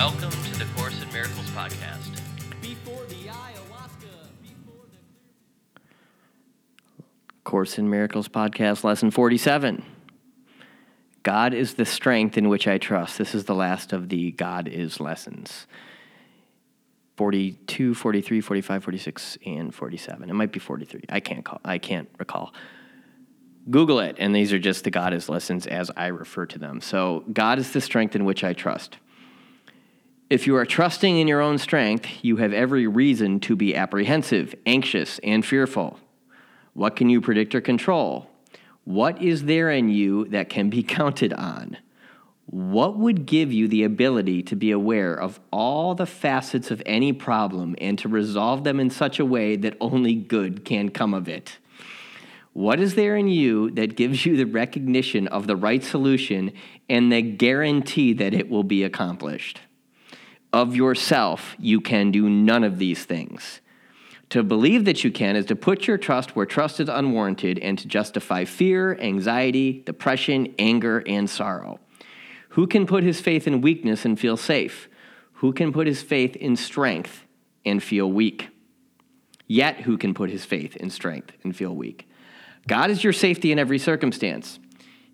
Welcome to the Course in Miracles podcast. Before the ayahuasca, before the Course in Miracles podcast, lesson 47. God is the strength in which I trust. This is the last of the God is lessons. 42, 43, 45, 46, and 47. It might be 43. I can't call I can't recall. Google it, and these are just the God is lessons as I refer to them. So, God is the strength in which I trust. If you are trusting in your own strength, you have every reason to be apprehensive, anxious, and fearful. What can you predict or control? What is there in you that can be counted on? What would give you the ability to be aware of all the facets of any problem and to resolve them in such a way that only good can come of it? What is there in you that gives you the recognition of the right solution and the guarantee that it will be accomplished? Of yourself, you can do none of these things. To believe that you can is to put your trust where trust is unwarranted and to justify fear, anxiety, depression, anger, and sorrow. Who can put his faith in weakness and feel safe? Who can put his faith in strength and feel weak? Yet, who can put his faith in strength and feel weak? God is your safety in every circumstance.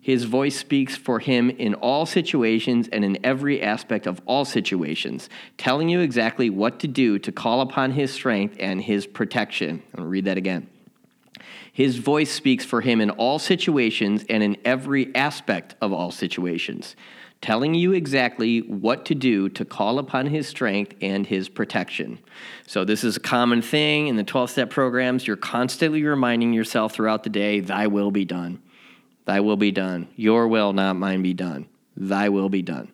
His voice speaks for him in all situations and in every aspect of all situations, telling you exactly what to do to call upon his strength and his protection. I'm going to read that again. His voice speaks for him in all situations and in every aspect of all situations, telling you exactly what to do to call upon his strength and his protection. So, this is a common thing in the 12 step programs. You're constantly reminding yourself throughout the day, Thy will be done. Thy will be done. Your will, not mine, be done. Thy will be done.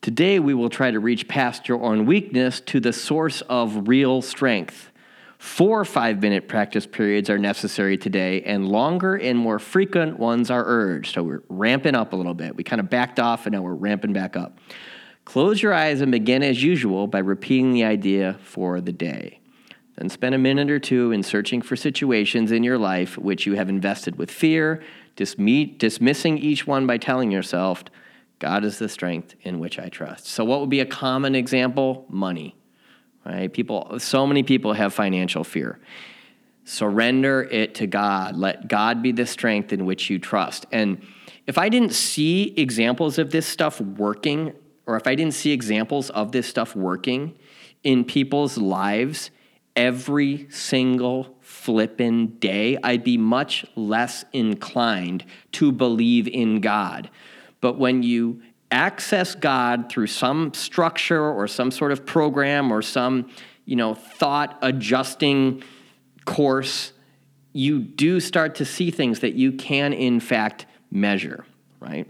Today, we will try to reach past your own weakness to the source of real strength. Four five minute practice periods are necessary today, and longer and more frequent ones are urged. So we're ramping up a little bit. We kind of backed off, and now we're ramping back up. Close your eyes and begin as usual by repeating the idea for the day. Then spend a minute or two in searching for situations in your life which you have invested with fear, dismissing each one by telling yourself, God is the strength in which I trust. So, what would be a common example? Money right? People, so many people have financial fear. Surrender it to God. Let God be the strength in which you trust. And if I didn't see examples of this stuff working, or if I didn't see examples of this stuff working in people's lives every single flippin' day, I'd be much less inclined to believe in God. But when you access God through some structure or some sort of program or some, you know, thought adjusting course, you do start to see things that you can in fact measure, right?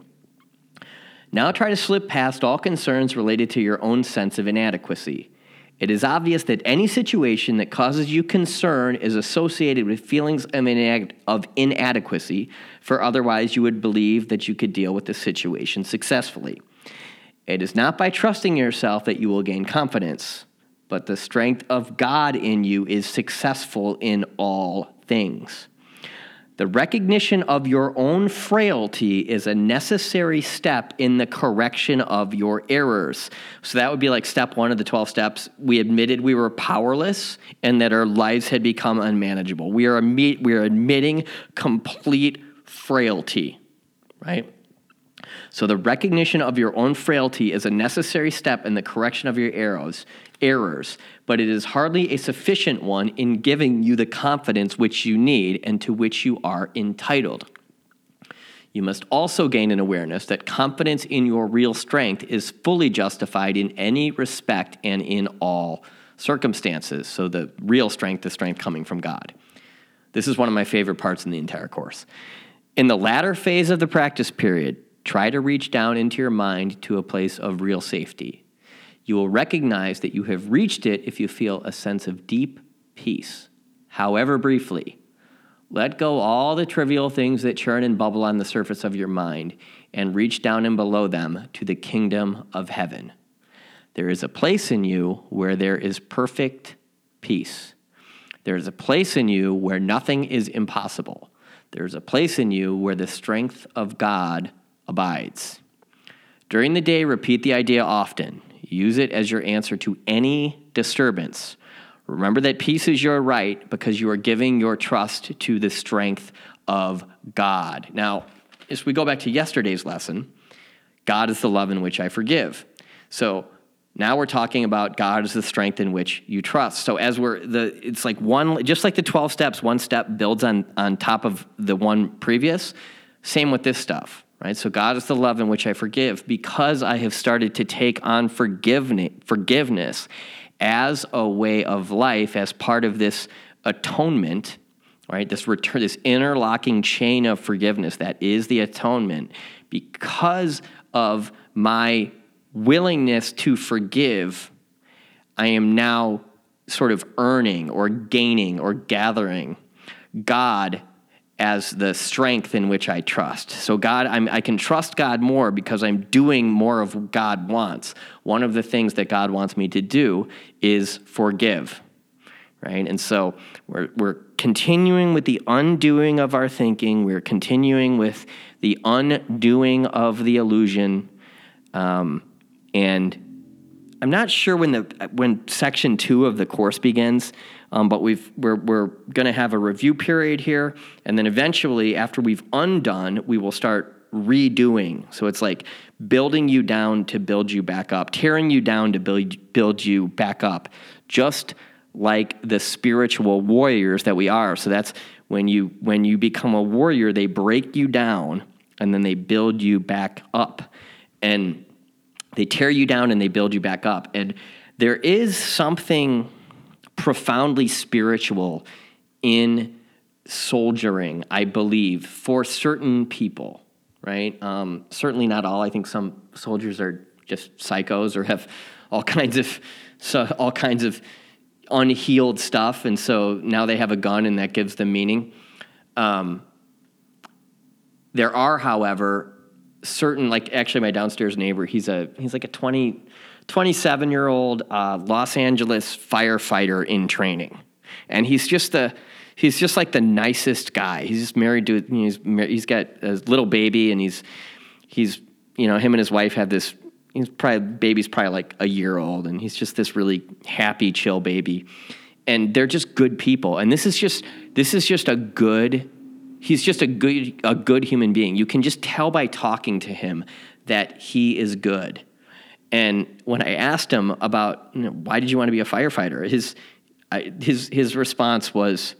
Now try to slip past all concerns related to your own sense of inadequacy. It is obvious that any situation that causes you concern is associated with feelings of, inad- of inadequacy, for otherwise you would believe that you could deal with the situation successfully. It is not by trusting yourself that you will gain confidence, but the strength of God in you is successful in all things. The recognition of your own frailty is a necessary step in the correction of your errors. So that would be like step one of the 12 steps. We admitted we were powerless and that our lives had become unmanageable. We are, we are admitting complete frailty, right? So the recognition of your own frailty is a necessary step in the correction of your errors, errors, but it is hardly a sufficient one in giving you the confidence which you need and to which you are entitled. You must also gain an awareness that confidence in your real strength is fully justified in any respect and in all circumstances. So, the real strength is strength coming from God. This is one of my favorite parts in the entire course. In the latter phase of the practice period, try to reach down into your mind to a place of real safety. You will recognize that you have reached it if you feel a sense of deep peace, however briefly. Let go all the trivial things that churn and bubble on the surface of your mind and reach down and below them to the kingdom of heaven. There is a place in you where there is perfect peace. There is a place in you where nothing is impossible. There is a place in you where the strength of God abides. During the day, repeat the idea often. Use it as your answer to any disturbance. Remember that peace is your right because you are giving your trust to the strength of God. Now, as we go back to yesterday's lesson, God is the love in which I forgive. So now we're talking about God is the strength in which you trust. So as we're the it's like one just like the 12 steps, one step builds on on top of the one previous. Same with this stuff, right? So God is the love in which I forgive because I have started to take on forgiveness as a way of life as part of this atonement right? This return, this interlocking chain of forgiveness that is the atonement, because of my willingness to forgive, I am now sort of earning or gaining or gathering God as the strength in which I trust. So, God, I'm, i can trust God more because I'm doing more of what God wants. One of the things that God wants me to do is forgive right? And so we're, we're continuing with the undoing of our thinking. We're continuing with the undoing of the illusion. Um, and I'm not sure when the when section two of the course begins, um, but we've we're we're going to have a review period here, and then eventually, after we've undone, we will start redoing. So it's like building you down to build you back up, tearing you down to build build you back up. Just like the spiritual warriors that we are. So that's when you when you become a warrior, they break you down and then they build you back up. And they tear you down and they build you back up. And there is something profoundly spiritual in soldiering, I believe, for certain people, right? Um, certainly not all. I think some soldiers are just psychos or have all kinds of so all kinds of unhealed stuff, and so now they have a gun, and that gives them meaning. Um, there are, however, certain like actually my downstairs neighbor. He's a he's like a 20, 27 year old uh, Los Angeles firefighter in training, and he's just the he's just like the nicest guy. He's just married to he's he's got a little baby, and he's he's you know him and his wife have this he's probably baby's probably like a year old and he's just this really happy chill baby. And they're just good people. And this is just this is just a good he's just a good a good human being. You can just tell by talking to him that he is good and when i asked him about you know, why did you want to be a firefighter his I, his his response was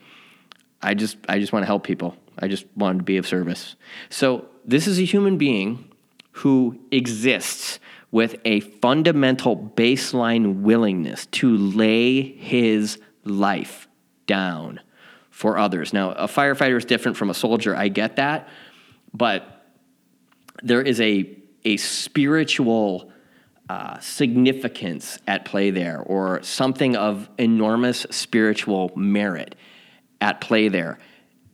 i just i just want to help people i just wanted to be of service so this is a human being who exists with a fundamental baseline willingness to lay his life down for others. Now, a firefighter is different from a soldier. I get that. But there is a, a spiritual uh, significance at play there, or something of enormous spiritual merit at play there,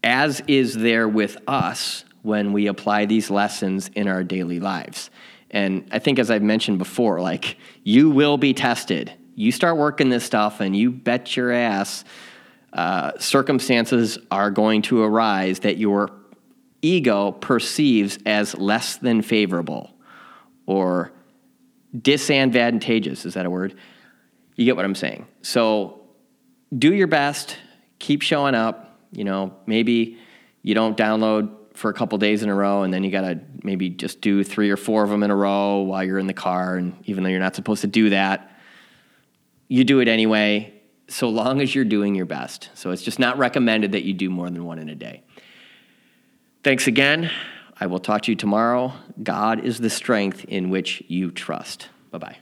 as is there with us when we apply these lessons in our daily lives. And I think, as I've mentioned before, like you will be tested. You start working this stuff, and you bet your ass uh, circumstances are going to arise that your ego perceives as less than favorable or disadvantageous. Is that a word? You get what I'm saying. So do your best, keep showing up. You know, maybe you don't download for a couple days in a row, and then you got to maybe just do three or four of them in a row while you're in the car. And even though you're not supposed to do that, you do it anyway, so long as you're doing your best. So it's just not recommended that you do more than one in a day. Thanks again. I will talk to you tomorrow. God is the strength in which you trust. Bye bye.